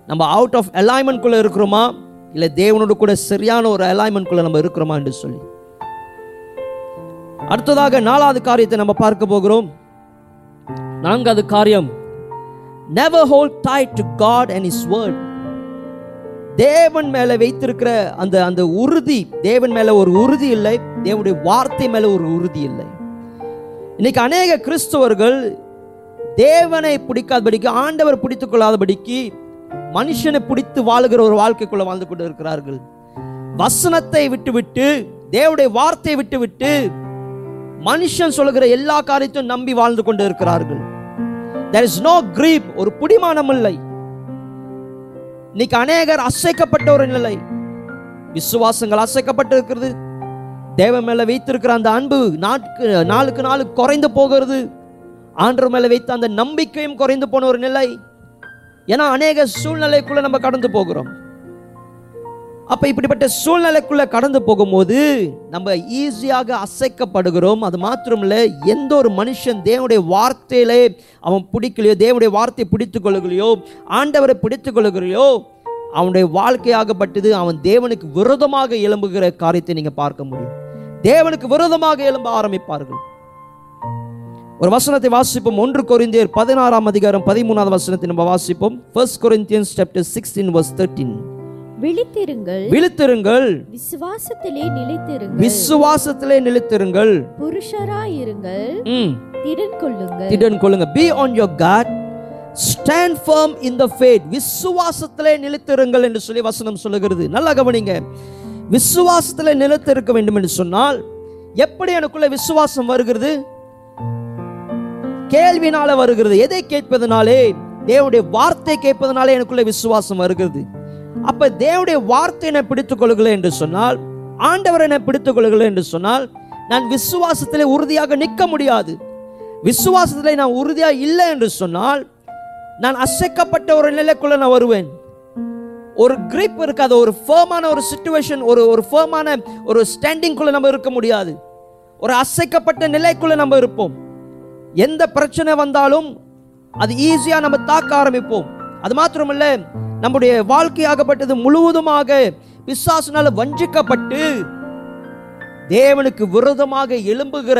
நம்ம அவுட் ஆஃப் அலைன்மெண்ட் குள்ள இருக்கிறோமா? இல்லை தேவனோட கூட சரியான ஒரு அலைன்மெண்ட் குள்ள நம்ம இருக்கிறோமா என்று சொல்லி. அடுத்ததாக நாலாவது காரியத்தை நம்ம பார்க்க போகிறோம். நான்காவது காரியம் never hold tight to God and his word தேவன் மேல வைத்திருக்கிற அந்த அந்த உறுதி தேவன் மேல ஒரு உறுதி இல்லை தேவனுடைய வார்த்தை மேல ஒரு உறுதி இல்லை. இன்னைக்கு அநேக கிறிஸ்தவர்கள் தேவனை பிடிக்காதபடிக்கு ஆண்டவர் பிடித்துக் கொள்ளாதபடிக்கு மனுஷனை பிடித்து வாழுகிற ஒரு வாழ்க்கைக்குள்ள வாழ்ந்து கொண்டு இருக்கிறார்கள் வசனத்தை விட்டுவிட்டு தேவனுடைய வார்த்தையை விட்டுவிட்டு மனுஷன் சொல்லுகிற எல்லா காரியத்தையும் நம்பி வாழ்ந்து கொண்டு இருக்கிறார்கள் தெர் இஸ் நோ கிரீப் ஒரு புடிமானம் இல்லை. இன்னைக்கு அநேகர் அசைக்கப்பட்ட ஒரு நிலை. விசுவாசங்கள் அசைக்கப்பட்டு இருக்கிறது தேவன் மேல வைத்திருக்கிற அந்த அன்பு நாட்கு நாளுக்கு நாளுக்கு குறைந்து போகிறது. ஆண்டவர் மேல வைத்த அந்த நம்பிக்கையும் குறைந்து போன ஒரு நிலை. ஏன்னா அநேக சூழ்நிலைக்குள்ள நம்ம கடந்து போகிறோம். அப்போ இப்படிப்பட்ட சூழ்நிலைக்குள்ளே கடந்து போகும்போது நம்ம ஈஸியாக அசைக்கப்படுகிறோம். அது மாத்திரமில்ல எந்த ஒரு மனுஷன் தேவனுடைய வார்த்தையிலே அவன் பிடிக்கலையோ தேவனுடைய வார்த்தையை பிடித்து கொள்ளுகலையோ ஆண்டவரை பிடித்து கொள்ளுகிறையோ அவனுடைய வாழ்க்கையாகப்பட்டது அவன் தேவனுக்கு விரோதமாக எழும்புகிற காரியத்தை நீங்கள் பார்க்க முடியும். தேவனுக்கு விரோதமாக எழும்ப ஆரம்பிப்பார்கள். ஒரு வசனத்தை வாசிப்போம். ஒன்று கொரிந்தியர் பதினாறாம் அதிகாரம் பதிமூணாவது வசனத்தை நம்ம வாசிப்போம். First Corinthian chapter sixteen verse thirteen விழித்திருங்கள். விழித்திருங்கள். விசுவாசத்திலே நிலைத்திருங்கள். விசுவாசத்திலே நிலைத்திருங்கள். புருஷராயிருங்கள். ம். திடன் கொள்ளுங்கள் திடன் கொள்ளுங்க be on your guard stand firm in the faith விசுவாசத்திலே நிலைத்திருங்கள் என்று சொல்லி வசனம் சொல்லுகிறது. நல்லா கவனிங்க. விசுவாசத்திலே நிலைத்திருக்க வேண்டும் என்று சொன்னால் எப்படி எனக்குள்ள விசுவாசம் வருகிறது? கேள்வினால வருகிறது. எதை கேட்பதனாலே? தேவனுடைய வார்த்தை கேட்பதனால எனக்குள்ள விசுவாசம் வருகிறது. அப்ப தேவனுடைய வார்த்தை என்னை பிடித்துக் கொள்ளுகிறேன் என்று சொன்னால் ஆண்டவர் என்னை பிடித்துக் கொள்ளுகிறேன் என்று சொன்னால் நான் விசுவாசத்திலே உறுதியாக நிற்க முடியாது. விசுவாசத்திலே நான் உறுதியாக இல்லை என்று சொன்னால் நான் அசைக்கப்பட்ட ஒரு நிலைக்குள்ள நான் வருவேன். ஒரு கிரிப் இருக்காது ஒரு ஃபேமான ஒரு சுச்சுவேஷன் ஒரு ஒரு ஃபேமான ஒரு ஸ்டாண்டிங்குள்ளே நம்ம இருக்க முடியாது. ஒரு அசைக்கப்பட்ட நிலைக்குள்ளே நம்ம இருப்போம். எந்த பிரச்சனை வந்தாலும் அது ஈஸியாக நம்ம தாக்க ஆரம்பிப்போம். அது மாத்திரமல்ல நம்முடைய வாழ்க்கையாகப்பட்டது முழுவதுமாக பிசாசினால வஞ்சிக்கப்பட்டு தேவனுக்கு விரோதமாக எழும்புகிற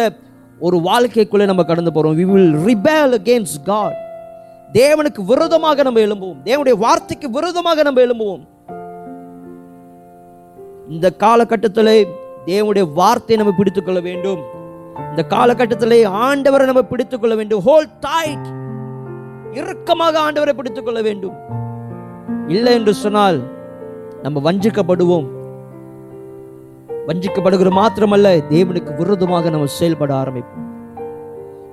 ஒரு வாழ்க்கைக்குள்ளே நம்ம கடந்து போகிறோம் we will rebel against God தேவனுக்கு விரோதமாக நம்ம எழும்புவோம். தேவனுடைய வார்த்தைக்கு விரோதமாக நம்ம எழும்புவோம். இந்த காலகட்டத்தில் தேவனுடைய வார்த்தையை நம்ம பிடித்துக்கொள்ள வேண்டும். இந்த காலகட்டத்தில் ஆண்டவரை நம்ம பிடித்துக்கொள்ள வேண்டும். ஹோல் டைட் இறுக்கமாக ஆண்டவரை பிடித்துக் கொள்ள வேண்டும். இல்லை என்று சொன்னால் நம்ம வஞ்சிக்கப்படுவோம். வஞ்சிக்கப்படுகிற மாத்திரமல்ல தேவனுக்கு விரோதமாக நம்ம செயல்பட ஆரம்பிப்போம்.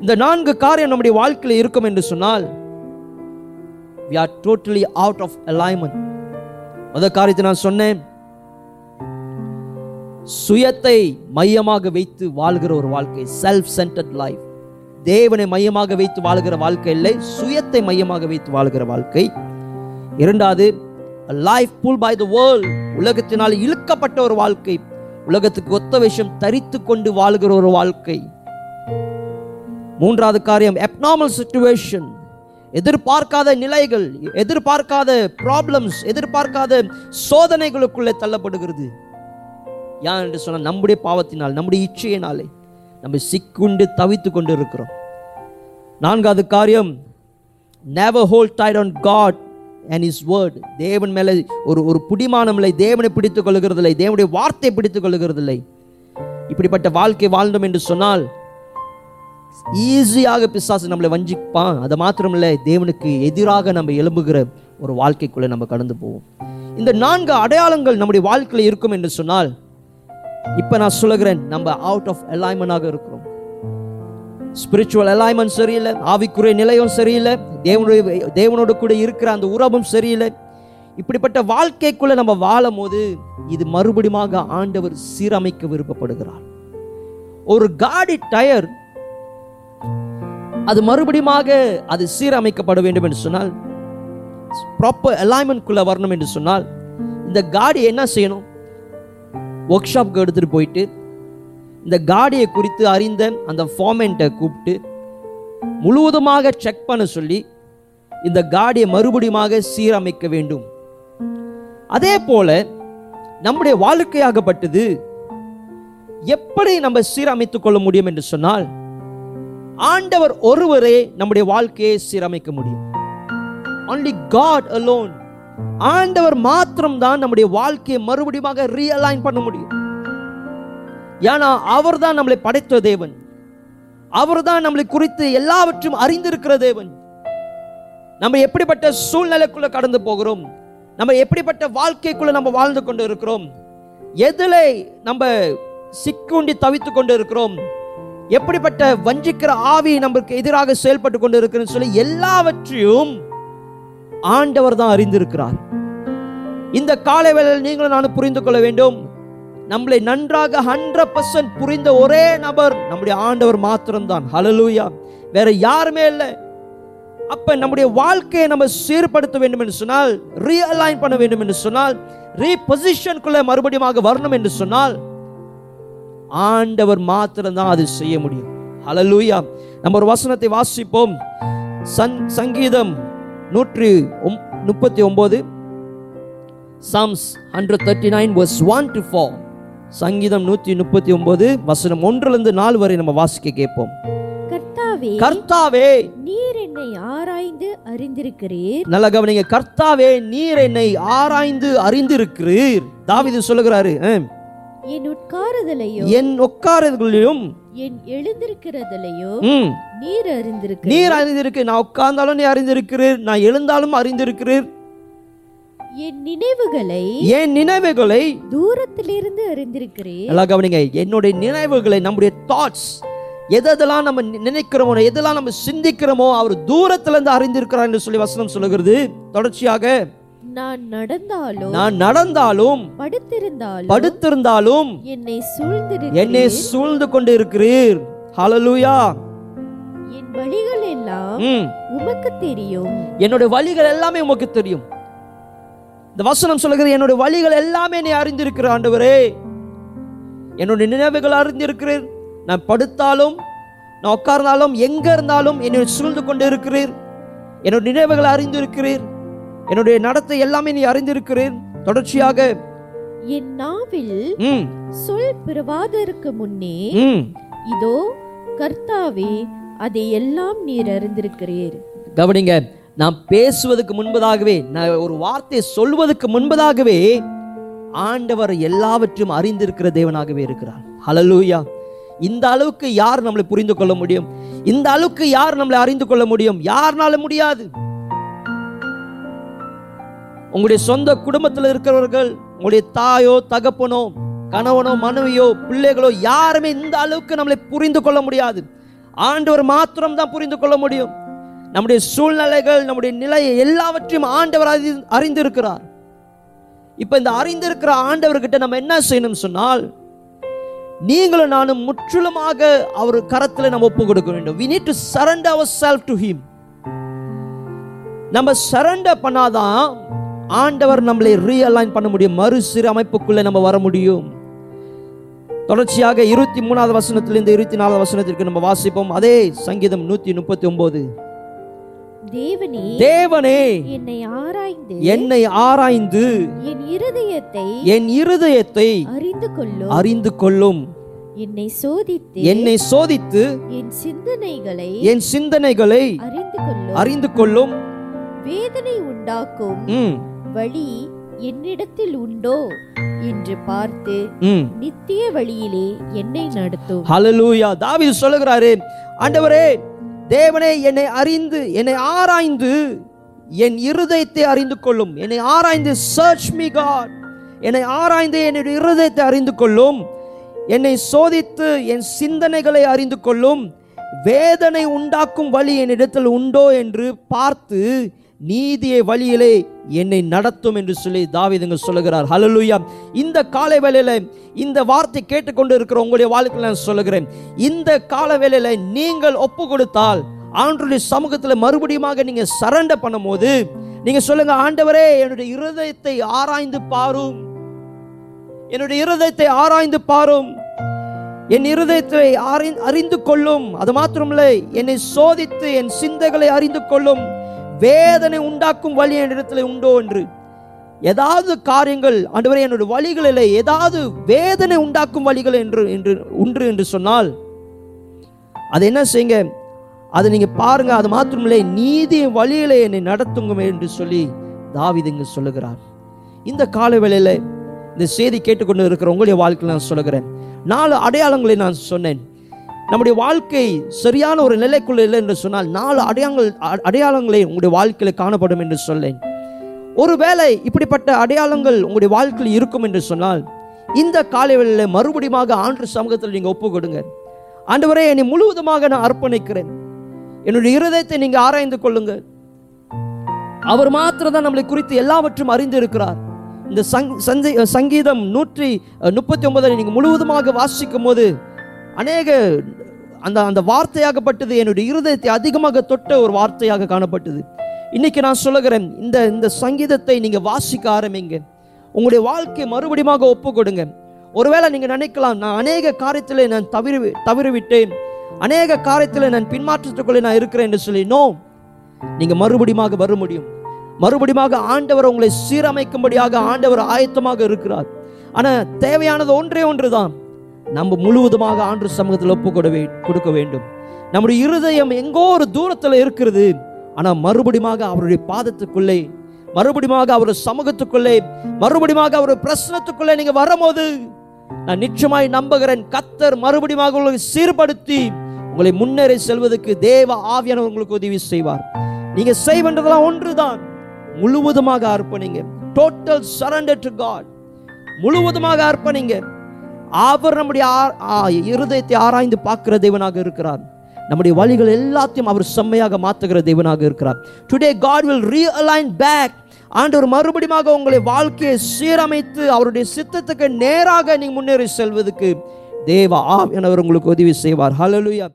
இந்த நான்கு காரியம் நம்முடைய வாழ்க்கையில் இருக்கும் என்று சொன்னால் we are totally out of alignment முதல் காரியத்தை நான் சொன்னேன். சுயத்தை மையமாக வைத்து வாழ்கிற ஒரு வாழ்க்கை செல்ஃப் சென்டர்ட் லைஃப் தேவனை மையமாக வைத்து வாழ்கிற வாழ்க்கை இல்லை சுயத்தை மையமாக வைத்து வாழ்கிற வாழ்க்கை. இரண்டாவது life pull by the world உலகத்தினால் இழுக்கப்பட்ட ஒரு வாழ்க்கை. உலகத்துக்கு ஒத்த விஷயம் தரித்து கொண்டு வாழ்கிற ஒரு வாழ்க்கை. மூன்றாவது காரியம் எப்னாமல் சுச்சுவேஷன் எதிர்பார்க்காத நிலைகள் எதிர்பார்க்காத ப்ராப்ளம்ஸ் எதிர்பார்க்காத சோதனைகளுக்குள்ளே தள்ளப்படுகிறது. ஏன் என்று சொன்னால் நம்முடைய பாவத்தினால் நம்முடைய இச்சையினாலே. நம்ம சிக்குண்டு தவித்து கொண்டு இருக்கிறோம் நான்காவது காரியம் never hold tight on God and his word தேவன் மேலே ஒரு ஒரு புடிமானம் இல்லை தேவனை பிடித்துக் கொள்கிறதில்லை தேவனுடைய வார்த்தை பிடித்துக் கொள்கிறதில்லை. இப்படிப்பட்ட வாழ்க்கை வாழ்ந்தோம் என்று சொன்னால் ஈஸியாக பிசாசு நம்மளை வஞ்சிப்பான். அது மாத்திரமில்லை தேவனுக்கு எதிராக நம்ம எழும்புகிற ஒரு வாழ்க்கைக்குள்ளே நம்ம கடந்து போவோம். இந்த நான்கு அடையாளங்கள் நம்முடைய வாழ்க்கையில் இருக்கும் என்று சொன்னால் இப்போ நான் சொல்லுகிறேன் நம்ம அவுட் ஆஃப் அலைன்மெண்டாக இருக்கிறோம். ஸ்பிரிச்சுவல் அலைன்மெண்ட் சரியில்லை ஆவிக்குரிய நிலையும் சரியில்லை தேவனுடைய தேவனோடு கூட இருக்கிற அந்த உறவும் சரியில்லை. இப்படிப்பட்ட வாழ்க்கைக்குள்ள நம்ம வாழும் போது இது மறுபடியுமாக ஆண்டவர் சீரமைக்க விருப்பப்படுகிறார். ஒரு காடி டயர் அது மறுபடியுமாக அது சீரமைக்கப்பட வேண்டும் என்று சொன்னால் ப்ராப்பர் அலைன்மெண்ட்குள்ள வரணும் என்று சொன்னால் இந்த காடி என்ன செய்யணும்? ஒர்க் ஷாப்க்கு எடுத்துகிட்டு போயிட்டு இந்த காடியை குறித்து அறிந்த அந்த ஃபார்மெண்ட்டை கூப்பிட்டு முழுவதுமாக செக் பண்ண சொல்லி இந்த காடியை மறுபடியுமாக சீரமைக்க வேண்டும். அதே போல நம்முடைய வாழ்க்கையாகப்பட்டது எப்படி நம்ம சீரமைத்துக் கொள்ள முடியும் என்று சொன்னால் ஆண்டவர் ஒருவரே நம்முடைய வாழ்க்கையை சீரமைக்க முடியும். ஒன்லி காட் அலோன் ஆண்டவர் மாத்திரம்தான் நம்முடைய வாழ்க்கையை மறுபடியுமாக ரீஅலைன் பண்ண முடியும். ஏன்னா அவர்தான் நம்மளை படைத்த தேவன். அவர் தான் நம்மளை குறித்து எல்லாவற்றும் அறிந்திருக்கிற தேவன். நம்ம எப்படிப்பட்ட சூழ்நிலைக்குள்ள கடந்து போகிறோம்? நம்ம எப்படிப்பட்ட வாழ்க்கைக்குள்ள நம்ம வாழ்ந்து கொண்டு இருக்கிறோம் எதில் நம்ம சிக்குண்டி தவித்து கொண்டு இருக்கிறோம் எப்படிப்பட்ட வஞ்சிக்கிற ஆவி நம்மளுக்கு எதிராக செயல்பட்டு கொண்டு இருக்குன்னு சொல்லி எல்லாவற்றையும் ஆண்டவர் தான் அறிந்திருக்கிறார். இந்த காலை வேளையில் நீங்களும் நானும் புரிந்து கொள்ள வேண்டும். நம்மளை நன்றாக ஹண்ட்ரட் பர்சன்ட் புரிந்த ஒரே நபர் நம்முடைய ஆண்டவர் மாத்திரம்தான். ஹலலூயா வேற யாருமே இல்லை. அப்ப நம்முடைய வாழ்க்கையை நம்ம சீர்படுத்த வேண்டும் என்று சொன்னால் ரீஅலைன் பண்ண வேண்டும் என்று சொன்னால் ரீபொசிஷனுக்குள்ள மறுபடியும் வரணும் என்று சொன்னால் ஆண்டவர் மாத்திரம்தான் அது செய்ய முடியும். ஹலலூயா நம்ம ஒரு வசனத்தை வாசிப்போம். சங்கீதம் நூற்றி முப்பத்தி ஒன்பது psalms hundred thirty nine verse one to four சங்கீதம் நூற்றி முப்பத்தி ஒன்பது வசனம் ஒன்றிலிருந்து நாலு வரை நம்ம வாசிக்க கேட்போம். கர்த்தாவே கர்த்தாவே நீர் என்னை ஆராய்ந்து அறிந்திருக்கிறீர். நல்ல கவனிங்க கர்த்தாவே நீர் என்னை ஆராய்ந்து அறிந்திருக்கிறீர். தாவீது சொல்லுகிறாரு "ஆம், என் உட்காருதலையோ? என் உட்காரதுகளிலும் என் எழுந்திருக்கிறதிலையோ? ம், நீர் அறிந்திருக்கிறீர். நீர் அறிந்திருக்கு நான் உட்கார்ந்தாலும் நீ அறிந்திருக்கிறீர். நான் எழுந்தாலும் அறிந்திருக்கிறீர். என் நினைவுகளை என் நினைவுகளை தூரத்திலிருந்து அறிந்திருக்கிறீர். நல்லா கவனிங்க. என்னுடைய நினைவுகளை நம்முடைய தாட்ஸ் எதெல்லாம் நம்ம நினைக்கிறோமோ எதெல்லாம் நம்ம சிந்திக்கிறோமோ அவர் தூரத்துல இருந்து அறிந்திருக்கிறார் என்று சொல்லி வசனம் சொல்லுகிறது. தொடர்ச்சியாக நான் நடந்தாலும் நான் நடந்தாலும் படுத்திருந்தாலும் படுத்திருந்தாலும் என்னை சூழ்ந்திரு என்னை சூழ்ந்து கொண்டு இருக்கிறீர் ஹalleluya என் வழிகள் எல்லாம் உமக்கு தெரியும். என்னுடைய வழிகள் எல்லாமே உமக்கு தெரியும். இந்த வசனம் சொல்லுகிறது என்னுடைய வழிகள் எல்லாமே நீ அறிந்திருக்கிற ஆண்டவரே. என்னுடைய நினைவுகள் அறிந்திருக்கிறீர். நான் படுத்தாலும் நான் உட்கார்ந்தாலும் எங்க இருந்தாலும் என்னை சூழ்ந்து கொண்டு இருக்கிறீர் என்னுடைய நினைவுகளை அறிந்திருக்கிறீர். என்னுடைய நடத்தை எல்லாமே நீ அறிந்திருக்கிறீர் தொடர்ச்சியாக. என் நாவில் சொல் பிறவாதற்கு முன்னே இதோ கர்த்தாவே அதை எல்லாம் நீர் அறிந்திருக்கிறீர். கவனிங்க நான் பேசுவதற்கு முன்பதாகவே நான் ஒரு வார்த்தையை சொல்வதற்கு முன்பதாகவே ஆண்டவர் எல்லாவற்றையும் அறிந்திருக்கிற தேவனாகவே இருக்கிறார். ஹalleluya இந்த அளவுக்கு யார் நம்மளை புரிந்து கொள்ள முடியும்? இந்த அளவுக்கு யார் நம்மளை அறிந்து கொள்ள முடியும்? யாருனால முடியாது. உங்களுடைய சொந்த குடும்பத்தில் இருக்கிறவர்கள் உங்களுடைய தாயோ தகப்பனோ கணவனோ மனைவியோ பிள்ளைகளோ யாருமே இந்த அளவுக்கு நம்மளை புரிந்து கொள்ள முடியாது. ஆண்டவர் மாத்திரம் தான் புரிந்து கொள்ள முடியும். நம்முடைய சூழ்நிலைகள் நம்முடைய நிலையை எல்லாவற்றையும் ஆண்டவர் அறிந்து- அறிந்திருக்கிறார். இப்ப இந்த அறிந்திருக்கிற ஆண்டவர்கிட்ட நம்ம என்ன செய்யணும் சொன்னால் நீங்களும் நானும் முற்றிலுமாக அவர் கரத்தில் நம்ம ஒப்பு கொடுக்க வேண்டும். We need to surrender our self to him நம்ம சரண்டர் பண்ணாதான் ஆண்டவர் நம்மளை ரீஅலைன் பண்ண முடியும். மறுசீரமைப்புக்குள்ள நம்ம வர முடியும். தொடர்ச்சியாக இருபத்தி மூணாவது வசனத்திலிருந்து இருபத்தி நாலாவது வசனத்திற்கு நம்ம வாசிப்போம். அதே சங்கீதம் நூத்தி முப்பத்தி ஒன்பது தேவனே தேவனே என்னை ஆராய்ந்து என்னை ஆராய்ந்து என் இருதயத்தை என் இருதயத்தை அறிந்து கொள்ளும் அறிந்து கொள்ளும் என்னை சோதித்து என்னை சோதித்து என் சிந்தனைகளை என் சிந்தனைகளை அறிந்து கொள்ளும் அறிந்து கொள்ளும் வேதனை உண்டாக்கும். வழி என்னிடத்தில் உண்டோ என்று பார்த்து. நித்திய வழியிலே என்னை நடத்தும். ஹalleluya. தாவீது சொல்லுகிறாரு ஆண்டவரே தேவனே என்னை அறிந்து என்னை ஆராய்ந்து என் இருதயத்தை அறிந்து கொள்ளும். என்னை ஆராய்ந்து சர்ச் மீ காட் என்னை ஆராய்ந்து என்னுடைய இருதயத்தை அறிந்து கொள்ளும். என்னை சோதித்து என் சிந்தனைகளை அறிந்து கொள்ளும். வேதனை உண்டாக்கும் வழி என்னிடத்தில் உண்டோ? என்று பார்த்து நீதியை வழியிலே என்னை நடத்தும் என்று சொல்லி தாவிதங்க சொல்லுகிறார். ஹலலுயா இந்த காலை வேளையில இந்த வார்த்தை கேட்டுக்கொண்டு இருக்கிற உங்களுடைய வாழ்க்கையில் நான் சொல்லுகிறேன். இந்த கால வேளையில நீங்கள் ஒப்பு கொடுத்தால் ஆண்டுடைய சமூகத்தில் மறுபடியுமாக நீங்க சரண்டர் பண்ணும்போது நீங்க சொல்லுங்க ஆண்டவரே என்னுடைய இருதயத்தை ஆராய்ந்து பாரும். என்னுடைய இருதயத்தை ஆராய்ந்து பாரும். என் இருதயத்தை அறிந்து கொள்ளும். அது மாத்திரமில்லை என்னை சோதித்து என் சிந்தைகளை அறிந்து கொள்ளும். வேதனை உண்டாக்கும் வழி என்னிடத்தில் உண்டோ என்று. ஏதாவது காரியங்கள் ஆண்டவரே என்னுடைய வழிகளில் ஏதாவது வேதனை உண்டாக்கும் வழிகள் என்று என்று உண்டு என்று சொன்னால் அதை என்ன செய்யுங்க? அதை நீங்கள் பாருங்கள் அது மாத்திரமில்லை நீதி வழியில் என்னை நடத்துங்க என்று சொல்லி தாவீதுங்க சொல்லுகிறார். இந்த கால வேளையில் இந்த செய்தி கேட்டுக்கொண்டு இருக்கிற உங்களுடைய வாழ்க்கையில் நான் சொல்லுகிறேன். நாலு அடையாளங்களை நான் சொன்னேன். நம்முடைய வாழ்க்கை சரியான ஒரு நிலைக்குள்ள இல்லை என்று சொன்னால் நாலு அடையாளங்கள் அ- அடையாளங்களை உங்களுடைய வாழ்க்கையில் காணப்படும் என்று சொல்லேன். ஒருவேளை இப்படிப்பட்ட அடையாளங்கள் உங்களுடைய வாழ்க்கையில் இருக்கும் என்று சொன்னால் இந்த காலைவெளியில் மறுபடியுமாக ஆண்டு சமூகத்தில் நீங்கள் ஒப்பு கொடுங்க. ஆண்டவரே என்னை முழுவதுமாக நான் அர்ப்பணிக்கிறேன். என்னுடைய இருதயத்தை நீங்கள் ஆராய்ந்து கொள்ளுங்க அவர் மாத்திரம்தான் நம்மளை குறித்து எல்லாவற்றும் அறிந்து இருக்கிறார் இந்த சங் சங்கீதம் நூற்றி முப்பத்தி ஒன்பதை நீங்கள் முழுவதுமாக வாசிக்கும் போது அநேக அந்த அந்த வார்த்தையாகப்பட்டது என்னுடைய இருதயத்தை அதிகமாக தொட்ட ஒரு வார்த்தையாக காணப்பட்டது. இன்னைக்கு நான் சொல்லுகிறேன் இந்த இந்த சங்கீதத்தை நீங்கள் வாசிக்க ஆரம்பிங்க. உங்களுடைய வாழ்க்கையை மறுபடியுமாக ஒப்பு கொடுங்க. ஒருவேளை நீங்கள் நினைக்கலாம் நான் அநேக காரியத்தில் நான் தவிர தவிரவிட்டேன் அநேக காரியத்தில் நான் பின்மாற்றத்துக்குள்ளே நான் இருக்கிறேன் என்று சொல்லி நோ நீங்கள் மறுபடியுமாக வர முடியும். மறுபடியுமாக ஆண்டவர் உங்களை சீரமைக்கும்படியாக ஆண்டவர் ஆயத்தமாக இருக்கிறார். ஆனால் தேவையானது ஒன்றே ஒன்று தான் நம்ம முழுவதுமாக ஆண்டு சமூகத்தில் ஒப்பு கொடு கொடுக்க வேண்டும். நம்முடைய இருதயம் எங்கோ ஒரு தூரத்துல இருக்கிறது ஆனா மறுபடியுமாக அவருடைய பாதத்துக்குள்ளே மறுபடியுமாக அவர் சமூகத்துக்குள்ளே மறுபடியுமாக அவர் பிரசனத்துக்குள்ளே நீங்க வரும்போது நான் நிச்சயமாய் நம்புகிறேன். கத்தர் மறுபடியுமாக உங்களை சீர்படுத்தி உங்களை முன்னேறி செல்வதற்கு தேவ ஆவியானவர் உங்களுக்கு உதவி செய்வார். நீங்க செய்வன்றதெல்லாம் ஒன்றுதான். முழுவதுமாக அர்ப்பணிங்க. டோட்டல் சரண்டர் டு காட் முழுவதுமாக அர்ப்பணிங்க. அவர் நம்முடைய இருதயத்தை ஆராய்ந்து பார்க்கிற தேவனாக இருக்கிறார். நம்முடைய வழிகள் எல்லாத்தையும் அவர் செம்மையாக மாற்றுகிற தேவனாக இருக்கிறார். Today God will realign back ஆண்டவர் மறுபடியும் உங்களை வாழ்க்கையை சீரமைத்து அவருடைய சித்தத்துக்கு நேராக நீங்கள் முன்னேறி செல்வதற்கு தேவ எனவர் உங்களுக்கு உதவி செய்வார். ஹலலுயா